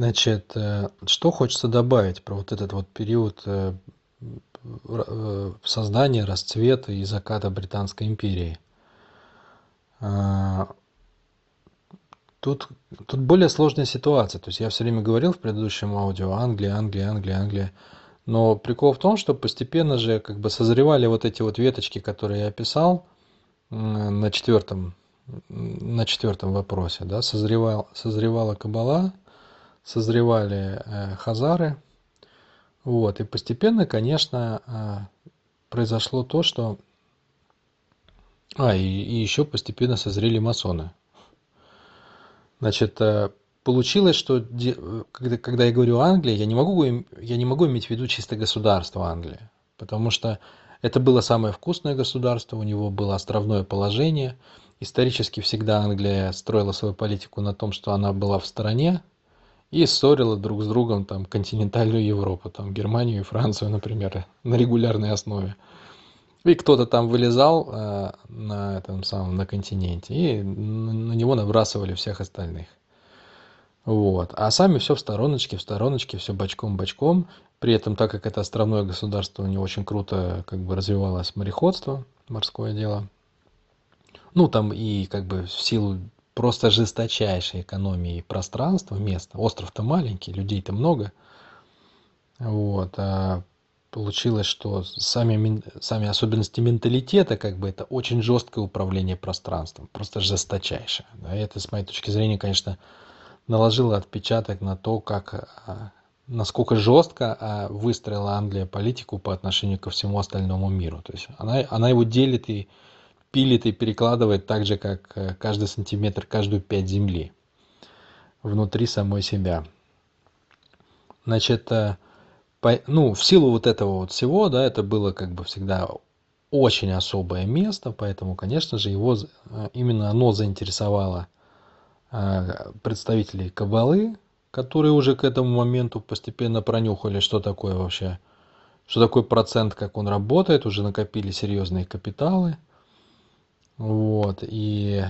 Значит, э, что хочется добавить про вот этот вот период э, э, создания, расцвета и заката Британской империи? Тут, тут более сложная ситуация. То есть я все время говорил в предыдущем аудио Англия, Англия, Англия, Англия. Но прикол в том, что постепенно же как бы созревали вот эти вот веточки, которые я описал на четвертом, на четвертом вопросе. Да? Созревал, созревала Кабала, созревали э, хазары. Вот. И постепенно, конечно, э, произошло то, что... А, и, и еще постепенно созрели масоны. Значит, э, получилось, что когда, когда я говорю Англия, я не, могу, я не могу иметь в виду чисто государство Англия, потому что это было самое вкусное государство, у него было островное положение. Исторически всегда Англия строила свою политику на том, что она была в стороне и ссорила друг с другом там континентальную Европу, там Германию и Францию, например, на регулярной основе. И кто-то там вылезал э, на этом самом на континенте, и на него набрасывали всех остальных. Вот. А сами все в стороночке, в стороночке, все бочком-бочком. При этом, так как это островное государство, у него очень круто как бы развивалось мореходство, морское дело. Ну, там и как бы в силу просто жесточайшей экономии пространства, места. Остров-то маленький, людей-то много. Вот. А получилось, что сами, сами особенности менталитета, как бы это очень жесткое управление пространством, просто жесточайшее. Да, это, с моей точки зрения, конечно, наложило отпечаток на то, как, а, насколько жестко а, выстроила Англия политику по отношению ко всему остальному миру. То есть она, она его делит и пилит и перекладывает так же, как э, каждый сантиметр, каждую пять земли внутри самой себя. Значит, э, ну, в силу вот этого вот всего, да, это было как бы всегда очень особое место, поэтому, конечно же, его э, именно оно заинтересовало представителей Кабалы, которые уже к этому моменту постепенно пронюхали, что такое вообще, что такое процент, как он работает, уже накопили серьезные капиталы. Вот, и...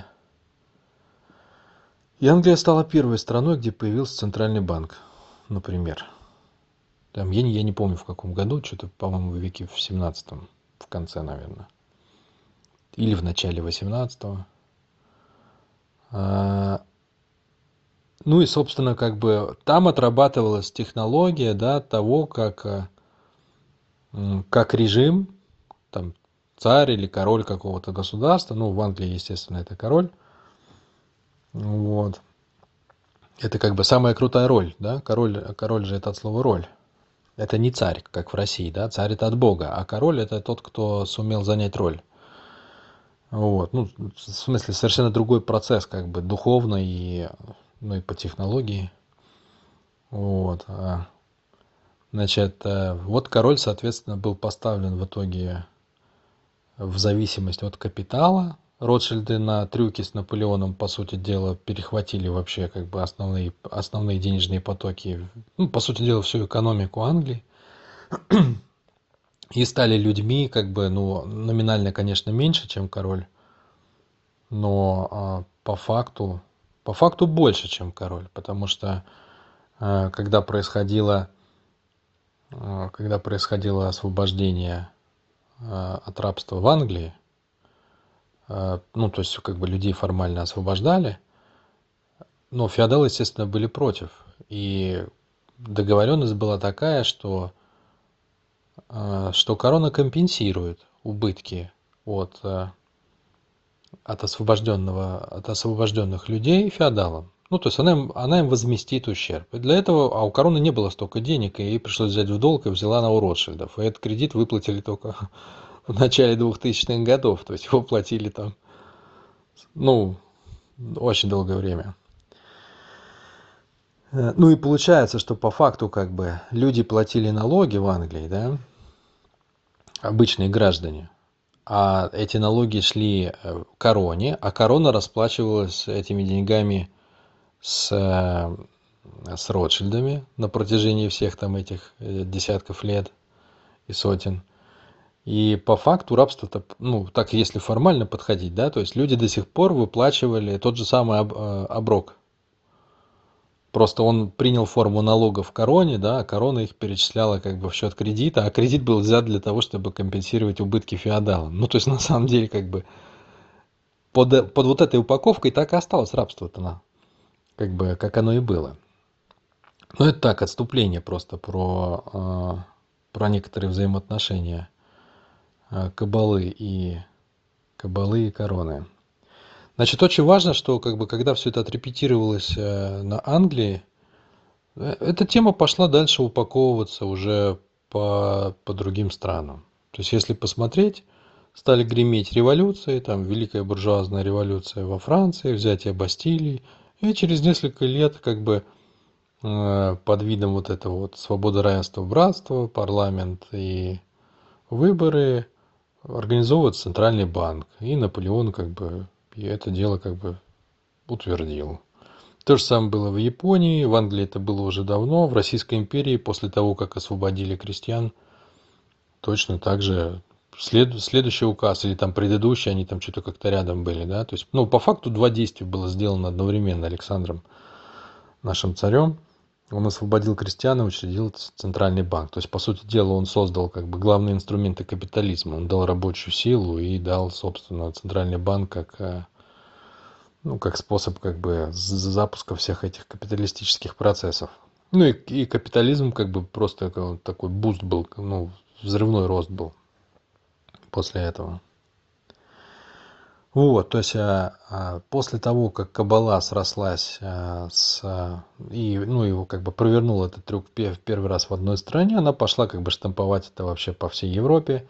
И Англия стала первой страной, где появился центральный банк, например. Там, я, не, я не помню в каком году, что-то, по-моему, в веке в 17-м, в конце, наверное. Или в начале 18-го. А, ну и, собственно, как бы там отрабатывалась технология, да, того, как, как режим, там, царь или король какого-то государства, ну, в Англии, естественно, это король, вот, это как бы самая крутая роль, да, король, король же это от слова роль, это не царь, как в России, да, царь это от Бога, а король это тот, кто сумел занять роль. Вот, ну, в смысле, совершенно другой процесс, как бы, духовно и, ну, и по технологии. Вот. А, значит, э, вот король, соответственно, был поставлен в итоге в зависимость от капитала, Ротшильды на трюке с Наполеоном, по сути дела, перехватили вообще как бы основные, основные денежные потоки, ну, по сути дела, всю экономику Англии. И стали людьми, как бы, ну, номинально, конечно, меньше, чем король, но а, по факту, по факту больше, чем король, потому что а, когда происходило, а, когда происходило освобождение от рабства в Англии, а, ну, то есть, как бы людей формально освобождали, но феодалы, естественно, были против. И договоренность была такая, что, а, что корона компенсирует убытки от, от, освобожденного, от освобожденных людей феодалам. Ну, то есть она им, она им возместит ущерб. И для этого, а у короны не было столько денег, и ей пришлось взять в долг и взяла на у Ротшильдов. И этот кредит выплатили только в начале 2000-х годов. То есть его платили там, ну, очень долгое время. Э, ну и получается, что по факту как бы люди платили налоги в Англии, да, обычные граждане, а эти налоги шли э, короне, а корона расплачивалась этими деньгами с, э, с Ротшильдами на протяжении всех там этих десятков лет и сотен. И по факту рабство, ну, так если формально подходить, да, то есть люди до сих пор выплачивали тот же самый об, э, оброк. Просто он принял форму налогов в короне, да, а корона их перечисляла как бы в счет кредита, а кредит был взят для того, чтобы компенсировать убытки феодалам. Ну, то есть, на самом деле, как бы под, под вот этой упаковкой так и осталось рабство-то, как бы, как оно и было. Ну, это так, отступление просто про, э, про некоторые взаимоотношения э, кабалы и кабалы и короны. Значит, очень важно, что как бы, когда все это отрепетировалось э, на Англии, э, эта тема пошла дальше упаковываться уже по, по другим странам. То есть, если посмотреть, стали греметь революции, там Великая буржуазная революция во Франции, взятие Бастилии, и через несколько лет как бы э, под видом вот этого вот свободы, равенства, братства, парламент и выборы организовывают центральный банк. И Наполеон как бы и это дело как бы утвердил. То же самое было в Японии, в Англии это было уже давно, в Российской империи после того, как освободили крестьян, точно так же след, следующий указ или там предыдущий, они там что-то как-то рядом были, да, то есть, ну, по факту два действия было сделано одновременно Александром, нашим царем. Он освободил крестьян и учредил центральный банк. То есть, по сути дела, он создал как бы главные инструменты капитализма. Он дал рабочую силу и дал, собственно, центральный банк как, э, ну, как способ как бы запуска всех этих капиталистических процессов. Ну и, и капитализм как бы просто такой boost был, ну, взрывной рост был после этого. Вот, то есть а, а, после того, как Кабала срослась а, с, и, ну, его как бы провернул этот трюк в первый раз в одной стране, она пошла как бы штамповать это вообще по всей Европе.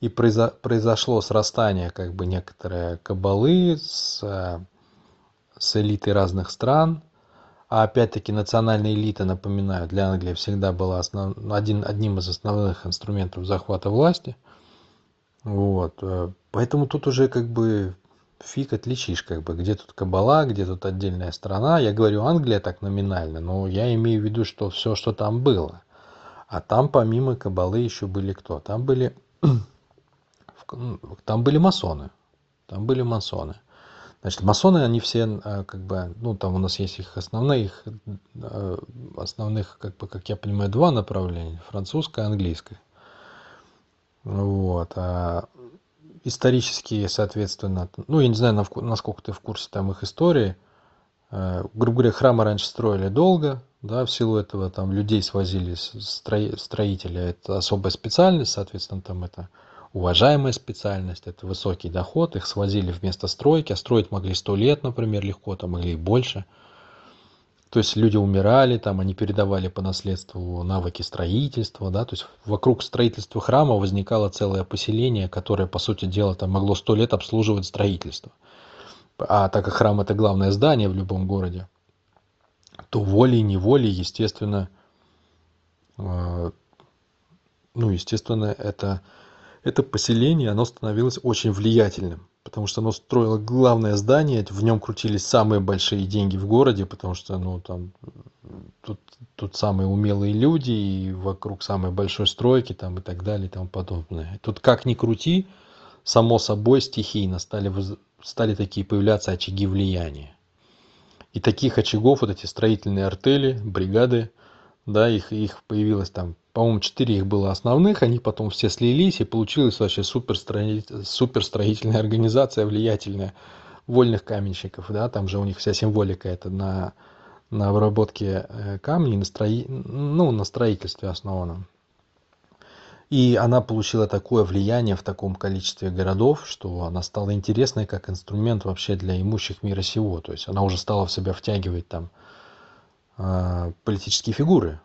И произо, произошло срастание как бы некоторые Кабалы с, с элитой разных стран. А опять-таки национальная элита, напоминаю, для Англии всегда была основ, один, одним из основных инструментов захвата власти. Вот. Э, поэтому тут уже как бы фиг отличишь, как бы, где тут кабала, где тут отдельная страна. Я говорю Англия так номинально, но я имею в виду, что все, что там было. А там помимо кабалы еще были кто? Там были, там были масоны. Там были масоны. Значит, масоны, они все, э, как бы, ну, там у нас есть их основные, их, э, основных, как бы, как я понимаю, два направления, французское английское. Вот. А исторические, соответственно, ну, я не знаю, насколько ты в курсе там их истории, э, грубо говоря, храмы раньше строили долго, да, в силу этого там людей свозили строители, это особая специальность, соответственно, там это уважаемая специальность, это высокий доход, их свозили вместо стройки, а строить могли сто лет, например, легко, там могли и больше – то есть люди умирали, там они передавали по наследству навыки строительства, да, то есть вокруг строительства храма возникало целое поселение, которое, по сути дела, там могло сто лет обслуживать строительство. А так как храм это главное здание в любом городе, то волей-неволей, естественно, э, ну, естественно, это, это поселение, оно становилось очень влиятельным потому что оно строило главное здание, в нем крутились самые большие деньги в городе, потому что, ну, там, тут, тут самые умелые люди, и вокруг самой большой стройки, там, и так далее, и тому подобное. Тут как ни крути, само собой, стихийно стали, стали такие появляться очаги влияния. И таких очагов, вот эти строительные артели, бригады, да, их, их появилось там по-моему, четыре их было основных, они потом все слились, и получилась вообще суперстроительная организация, влиятельная, вольных каменщиков, да, там же у них вся символика это на, на обработке э, камней, на, строи... ну, на строительстве основанном. И она получила такое влияние в таком количестве городов, что она стала интересной как инструмент вообще для имущих мира сего. То есть она уже стала в себя втягивать там э, политические фигуры,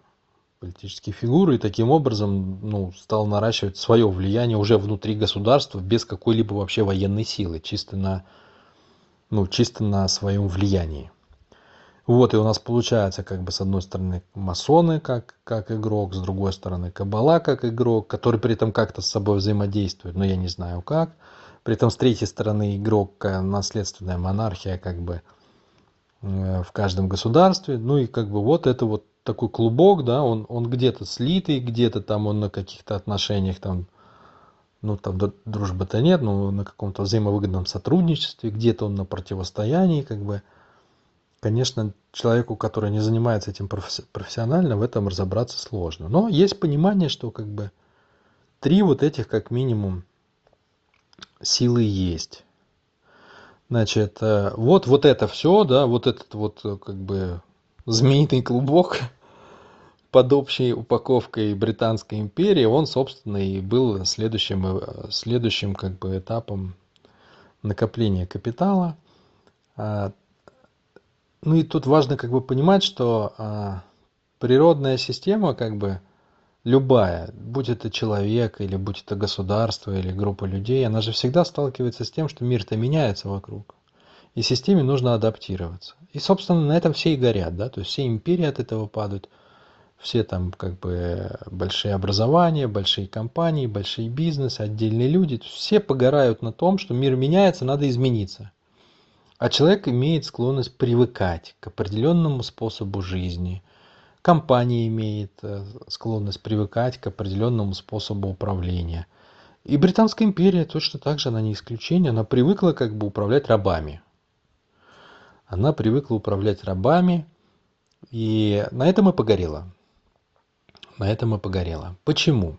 политические фигуры и таким образом ну, стал наращивать свое влияние уже внутри государства без какой-либо вообще военной силы, чисто на, ну, чисто на своем влиянии. Вот, и у нас получается, как бы, с одной стороны, масоны как, как игрок, с другой стороны, кабала как игрок, который при этом как-то с собой взаимодействует, но я не знаю как. При этом с третьей стороны игрок, наследственная монархия, как бы, э, в каждом государстве. Ну и как бы вот это вот такой клубок, да, он, он где-то слитый, где-то там он на каких-то отношениях там, ну там дружбы-то нет, но на каком-то взаимовыгодном сотрудничестве, где-то он на противостоянии, как бы. конечно, человеку, который не занимается этим профессионально, в этом разобраться сложно. Но есть понимание, что как бы три вот этих как минимум силы есть. Значит, э, вот, вот это все, да, вот этот вот э, как бы змеиный клубок под общей упаковкой Британской империи, он, собственно, и был следующим, э, следующим как бы этапом накопления капитала. А, ну и тут важно как бы понимать, что а, природная система как бы любая, будь это человек или будь это государство или группа людей, она же всегда сталкивается с тем, что мир-то меняется вокруг. И системе нужно адаптироваться. И, собственно, на этом все и горят, да, то есть все империи от этого падают, все там как бы большие образования, большие компании, большие бизнесы, отдельные люди, все погорают на том, что мир меняется, надо измениться. А человек имеет склонность привыкать к определенному способу жизни. Компания имеет э, склонность привыкать к определенному способу управления. И Британская империя точно так же, она не исключение, она привыкла как бы управлять рабами. Она привыкла управлять рабами, и на этом и погорела. На этом и погорела. Почему?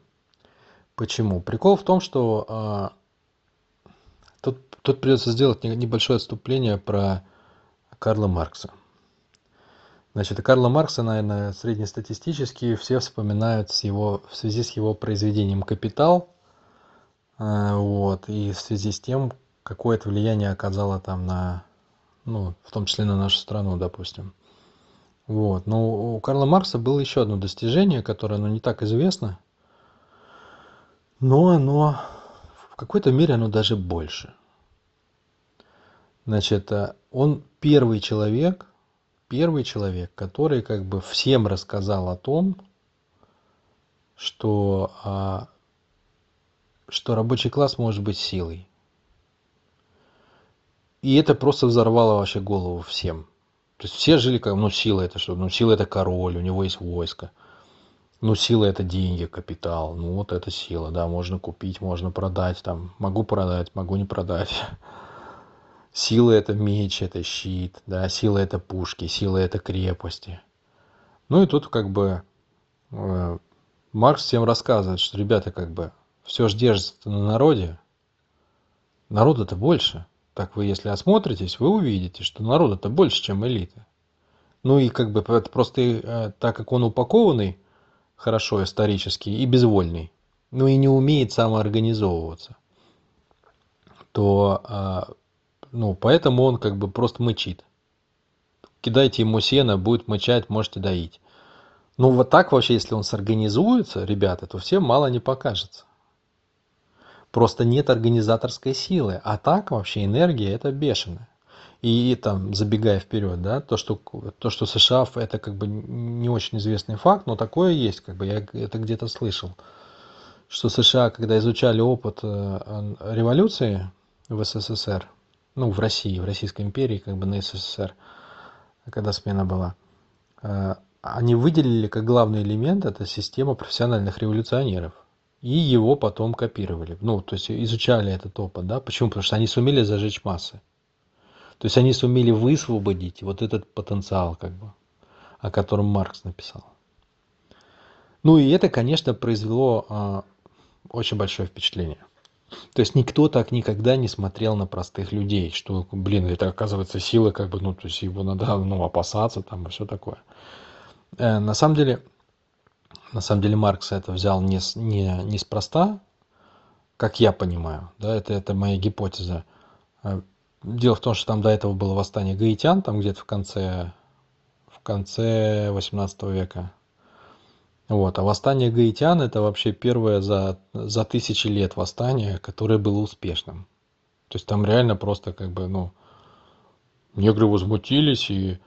Почему? Прикол в том, что а, Тут, тут придется сделать небольшое отступление про Карла Маркса. Значит, Карла Маркса, наверное, среднестатистически все вспоминают с его, в связи с его произведением «Капитал», э, вот, и в связи с тем, какое это влияние оказало там на, ну, в том числе на нашу страну, допустим. Вот. Но у Карла Маркса было еще одно достижение, которое ну, не так известно, но оно какой-то мере оно даже больше. Значит, э, он первый человек, первый человек, который как бы всем рассказал о том, что, а, что рабочий класс может быть силой. И это просто взорвало вообще голову всем. То есть все жили как, ну сила это что? Ну сила это король, у него есть войско. Ну, сила это деньги, капитал. Ну, вот это сила, да, можно купить, можно продать, там, могу продать, могу не продать. Сила это меч, это щит, да, сила это пушки, сила это крепости. Ну и тут как бы э, Маркс всем рассказывает, что ребята как бы все же держится на народе, народа-то больше. Так вы, если осмотритесь, вы увидите, что народа-то больше, чем элита. Ну и как бы это просто э, так как он упакованный хорошо исторический и безвольный, но и не умеет самоорганизовываться, то а, ну, поэтому он как бы просто мычит. Кидайте ему сено, будет мычать, можете доить. Ну вот так вообще, если он сорганизуется, ребята, то всем мало не покажется. Просто нет организаторской силы. А так вообще энергия это бешеная. И там, забегая вперед, да, то, что, то, что США это как бы не очень известный факт, но такое есть, как бы я это где-то слышал, что США, когда изучали опыт э, революции в СССР, ну, в России, в Российской империи, как бы на СССР, когда смена была, э, они выделили как главный элемент это система профессиональных революционеров. И его потом копировали. Ну, то есть изучали этот опыт, да. Почему? Потому что они сумели зажечь массы. То есть они сумели высвободить вот этот потенциал, как бы, о котором Маркс написал. Ну и это, конечно, произвело э, очень большое впечатление. То есть никто так никогда не смотрел на простых людей, что, блин, это оказывается сила, как бы, ну, то есть его надо, ну, опасаться там и все такое. Э, на самом деле, на самом деле Маркс это взял не, не, неспроста, как я понимаю, да, это, это моя гипотеза. Э, Дело в том, что там до этого было восстание гаитян, там где-то в конце, в конце 18 века. Вот. А восстание гаитян это вообще первое за, за тысячи лет восстание, которое было успешным. То есть там реально просто как бы, ну, негры возмутились и,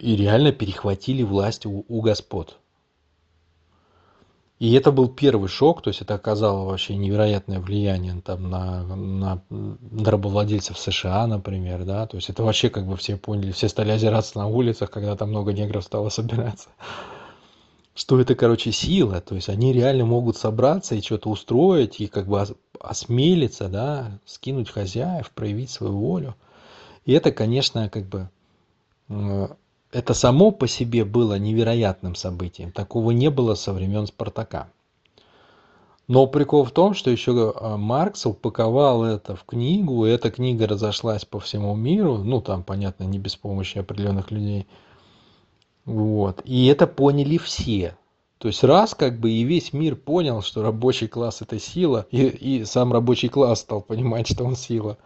и реально перехватили власть у, у господ. И это был первый шок, то есть это оказало вообще невероятное влияние там, на, на, на рабовладельцев США, например, да, то есть это вообще как бы все поняли, все стали озираться на улицах, когда там много негров стало собираться. Что это, короче, сила, то есть они реально могут собраться и что-то устроить, и как бы осмелиться, да, скинуть хозяев, проявить свою волю. И это, конечно, как бы э, это само по себе было невероятным событием. Такого не было со времен Спартака. Но прикол в том, что еще э, Маркс упаковал это в книгу, и эта книга разошлась по всему миру, ну там, понятно, не без помощи определенных людей. Вот. И это поняли все. То есть раз как бы и весь мир понял, что рабочий класс это сила, и, и сам рабочий класс стал понимать, что он сила.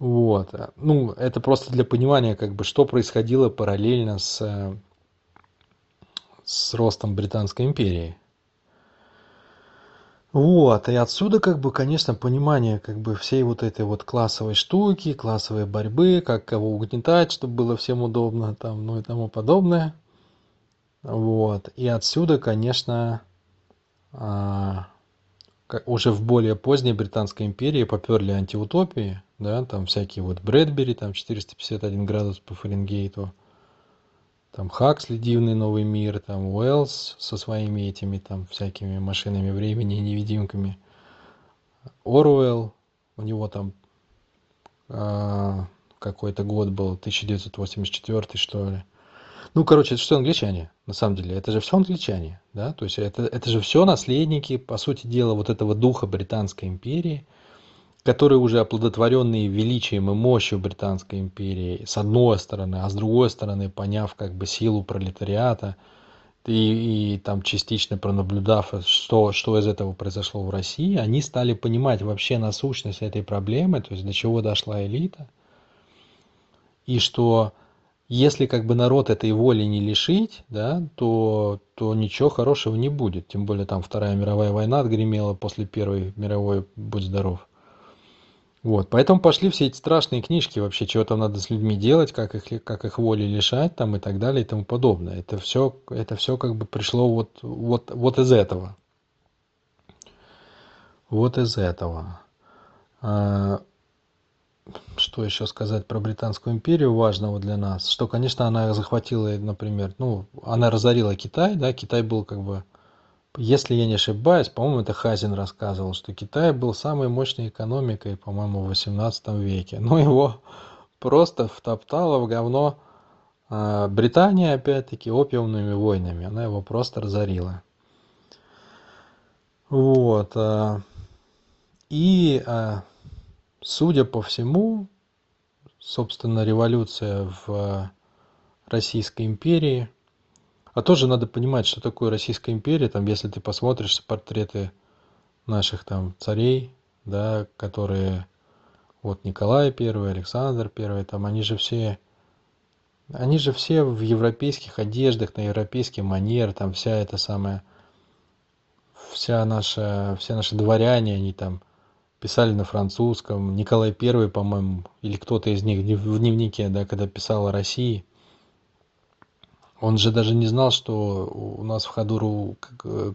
Вот. Ну, это просто для понимания, как бы, что происходило параллельно с, с ростом Британской империи. Вот, и отсюда, как бы, конечно, понимание, как бы, всей вот этой вот классовой штуки, классовой борьбы, как кого угнетать, чтобы было всем удобно, там, ну и тому подобное. Вот, и отсюда, конечно, уже в более поздней Британской империи поперли антиутопии, да, там всякие вот Брэдбери, там 451 градус по Фаренгейту, там Хаксли «Дивный новый мир», там Уэллс со своими этими там всякими машинами времени и невидимками, Оруэлл, у него там э, какой-то год был, 1984 что ли. Ну, короче, это что англичане, на самом деле. Это же все англичане, да, то есть это, это же все наследники, по сути дела, вот этого духа Британской империи – которые уже оплодотворенные величием и мощью Британской империи, с одной стороны, а с другой стороны, поняв как бы силу пролетариата и, и там частично пронаблюдав, что, что из этого произошло в России, они стали понимать вообще насущность этой проблемы, то есть до чего дошла элита, и что если как бы народ этой воли не лишить, да, то, то ничего хорошего не будет. Тем более там Вторая мировая война отгремела после Первой мировой, будь здоров. Вот, поэтому пошли все эти страшные книжки вообще, чего там надо с людьми делать, как их, как их воли лишать там и так далее и тому подобное. Это все, это все как бы пришло вот, вот, вот из этого. Вот из этого. Что еще сказать про Британскую империю важного для нас? Что, конечно, она захватила, например, ну, она разорила Китай, да, Китай был как бы если я не ошибаюсь, по-моему, это Хазин рассказывал, что Китай был самой мощной экономикой, по-моему, в XVIII веке. Но его просто втоптала в говно а, Британия, опять-таки, опиумными войнами. Она его просто разорила. Вот. А, и, а, судя по всему, собственно, революция в Российской империи – а тоже надо понимать, что такое Российская империя. Там, если ты посмотришь портреты наших там царей, да, которые вот Николай I, Александр I, там они же все они же все в европейских одеждах, на европейский манер, там вся эта самая, вся наша, все наши дворяне, они там писали на французском. Николай I, по-моему, или кто-то из них в дневнике, да, когда писал о России, он же даже не знал, что у нас в Хадуру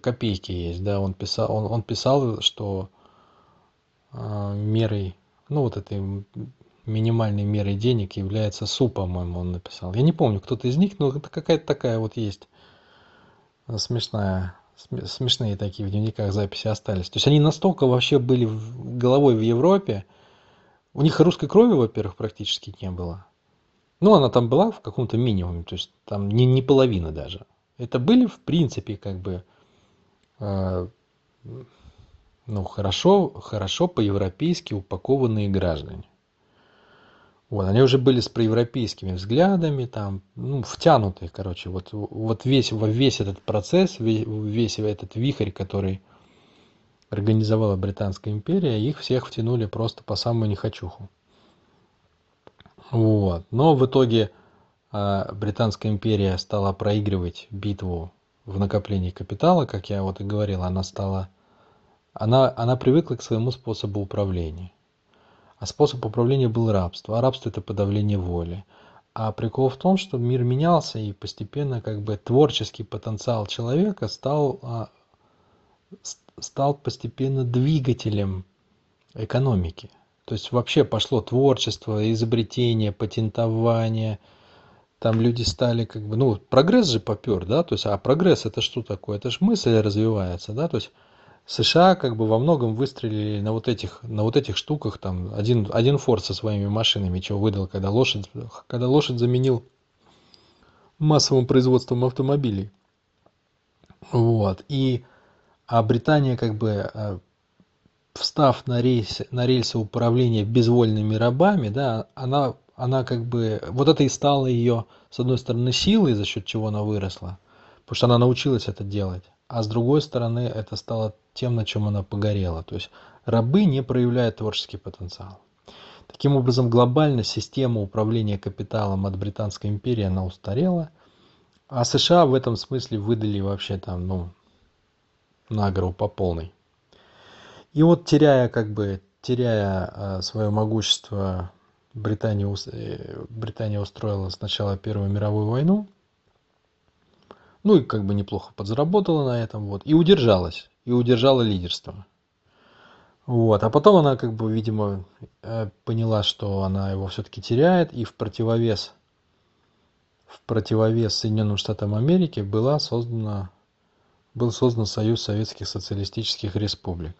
копейки есть, да, он писал, он, он писал, что э, мерой, ну вот этой минимальной мерой денег является су, по-моему, он написал. Я не помню, кто-то из них, но это какая-то такая вот есть смешная, смешные такие в дневниках записи остались. То есть они настолько вообще были головой в Европе, у них русской крови, во-первых, практически не было. Ну, она там была в каком-то минимуме, то есть там не, не половина даже. Это были, в принципе, как бы, э, ну, хорошо, хорошо по-европейски упакованные граждане. Вот, они уже были с проевропейскими взглядами, там, ну, втянутые, короче, вот, вот весь, весь этот процесс, весь, весь этот вихрь, который организовала Британская империя, их всех втянули просто по самому нехочуху. Вот. Но в итоге а, Британская империя стала проигрывать битву в накоплении капитала, как я вот и говорил, она стала, она, она привыкла к своему способу управления. А способ управления был рабство. А рабство это подавление воли. А прикол в том, что мир менялся, и постепенно как бы творческий потенциал человека стал, а, стал постепенно двигателем экономики. То есть вообще пошло творчество, изобретение, патентование. Там люди стали как бы, ну, прогресс же попер, да, то есть, а прогресс это что такое? Это же мысль развивается, да, то есть США как бы во многом выстрелили на вот этих, на вот этих штуках, там, один, один Форд со своими машинами, чего выдал, когда лошадь, когда лошадь заменил массовым производством автомобилей. Вот. И, а Британия как бы э, встав на рельсы, на рельсы управления безвольными рабами, да, она, она как бы, вот это и стало ее, с одной стороны, силой, за счет чего она выросла, потому что она научилась это делать, а с другой стороны, это стало тем, на чем она погорела. То есть рабы не проявляют творческий потенциал. Таким образом, глобально система управления капиталом от Британской империи, она устарела, а США в этом смысле выдали вообще там, ну, на гору по полной. И вот теряя как бы, теряя э, свое могущество, Британия, э, Британия устроила сначала Первую мировую войну, ну и как бы неплохо подзаработала на этом, вот, и удержалась, и удержала лидерство. Вот, а потом она как бы, видимо, э, поняла, что она его все-таки теряет, и в противовес, в противовес Соединенным Штатам Америки была создана, был создан Союз Советских Социалистических Республик.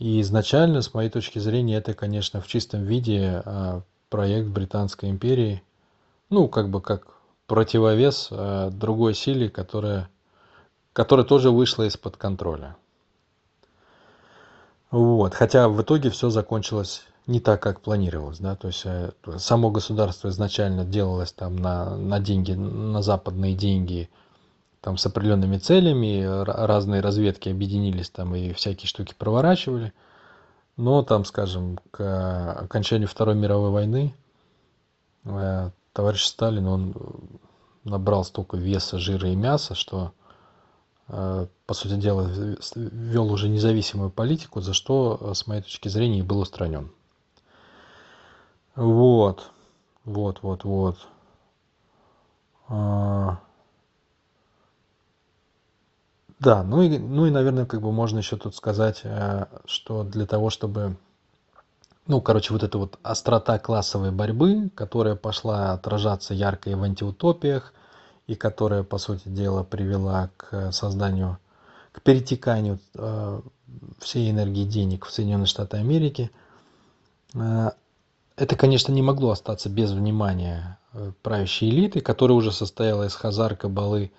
И изначально, с моей точки зрения, это, конечно, в чистом виде а, проект Британской империи, ну, как бы как противовес а, другой силе, которая, которая тоже вышла из-под контроля. Вот. Хотя в итоге все закончилось не так, как планировалось. Да? То есть э, само государство изначально делалось там на, на деньги, на западные деньги, там с определенными целями, разные разведки объединились там и всякие штуки проворачивали. Но там, скажем, к окончанию Второй мировой войны э, товарищ Сталин, он набрал столько веса, жира и мяса, что, э, по сути дела, вел уже независимую политику, за что, с моей точки зрения, и был устранен. Вот, вот, вот, вот. А, да, ну и, ну и, наверное, как бы можно еще тут сказать, э, что для того, чтобы, ну, короче, вот эта вот острота классовой борьбы, которая пошла отражаться ярко и в антиутопиях, и которая, по сути дела, привела к созданию, к перетеканию э, всей энергии денег в Соединенные Штаты Америки, э, это, конечно, не могло остаться без внимания правящей элиты, которая уже состояла из хазар, кабалы,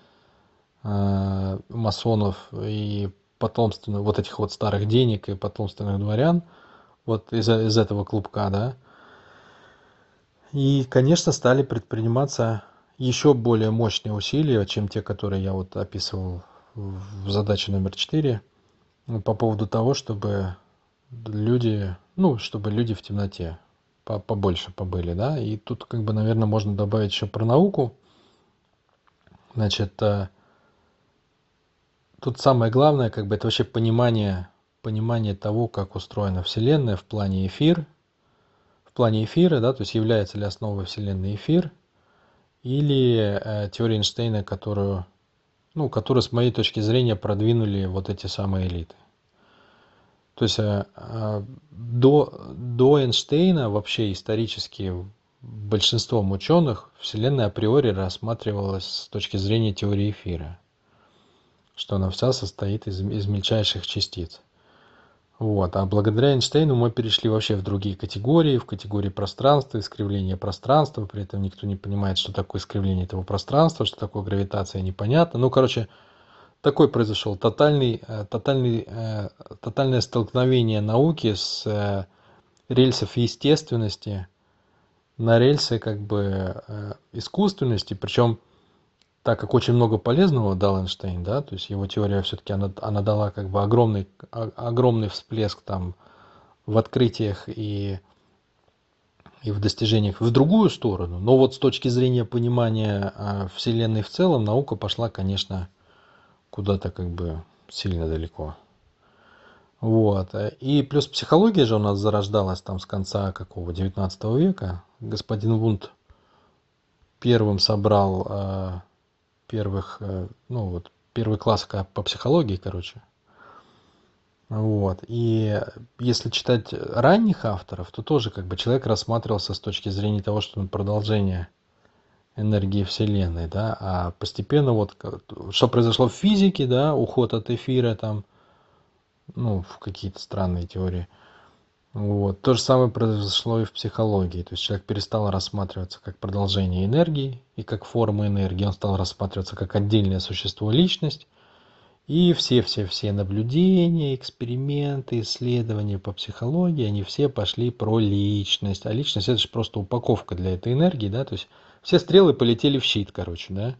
Э, масонов и потомственных, вот этих вот старых денег и потомственных дворян, вот из, из этого клубка, да. И, конечно, стали предприниматься еще более мощные усилия, чем те, которые я вот описывал в задаче номер 4, по поводу того, чтобы люди, ну, чтобы люди в темноте побольше побыли, да, и тут, как бы, наверное, можно добавить еще про науку, значит, э, тут самое главное, как бы это вообще понимание, понимание того, как устроена Вселенная в плане эфир, в плане эфира, да, то есть является ли основой Вселенной эфир, или э, теория Эйнштейна, которую, ну, которую, с моей точки зрения, продвинули вот эти самые элиты. То есть э, э, до, до Эйнштейна вообще исторически большинством ученых Вселенная априори рассматривалась с точки зрения теории эфира что она вся состоит из, из мельчайших частиц. Вот. А благодаря Эйнштейну мы перешли вообще в другие категории, в категории пространства, искривления пространства, при этом никто не понимает, что такое искривление этого пространства, что такое гравитация, непонятно. Ну, короче, такой произошел тотальный, э, тотальный, э, тотальное столкновение науки с э, рельсов естественности на рельсы как бы искусственности, причем так как очень много полезного дал Эйнштейн, да, то есть его теория все-таки она, она дала как бы огромный, огромный всплеск там в открытиях и, и в достижениях в другую сторону. Но вот с точки зрения понимания а, Вселенной в целом, наука пошла, конечно, куда-то как бы сильно далеко. Вот. И плюс психология же у нас зарождалась там с конца какого 19 века. Господин Вунд первым собрал а, первых, э, ну вот, первый класс по психологии, короче. Вот. И если читать ранних авторов, то тоже как бы человек рассматривался с точки зрения того, что он продолжение энергии Вселенной, да, а постепенно вот что произошло в физике, да, уход от эфира там ну, в какие-то странные теории. Вот. То же самое произошло и в психологии. То есть человек перестал рассматриваться как продолжение энергии и как форма энергии. Он стал рассматриваться как отдельное существо, личность. И все-все-все наблюдения, эксперименты, исследования по психологии, они все пошли про личность. А личность это же просто упаковка для этой энергии, да, то есть все стрелы полетели в щит, короче, да.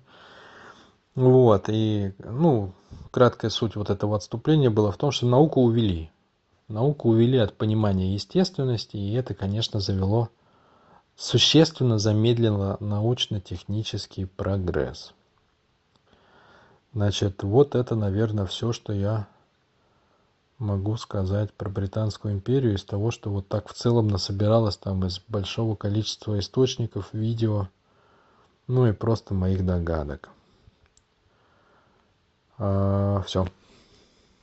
Вот, и, ну, краткая суть вот этого отступления была в том, что науку увели. Науку увели от понимания естественности, и это, конечно, завело, существенно замедлило научно-технический прогресс. Значит, вот это, наверное, все, что я могу сказать про Британскую империю из того, что вот так в целом насобиралось там из большого количества источников, видео, ну и просто моих догадок. А, все.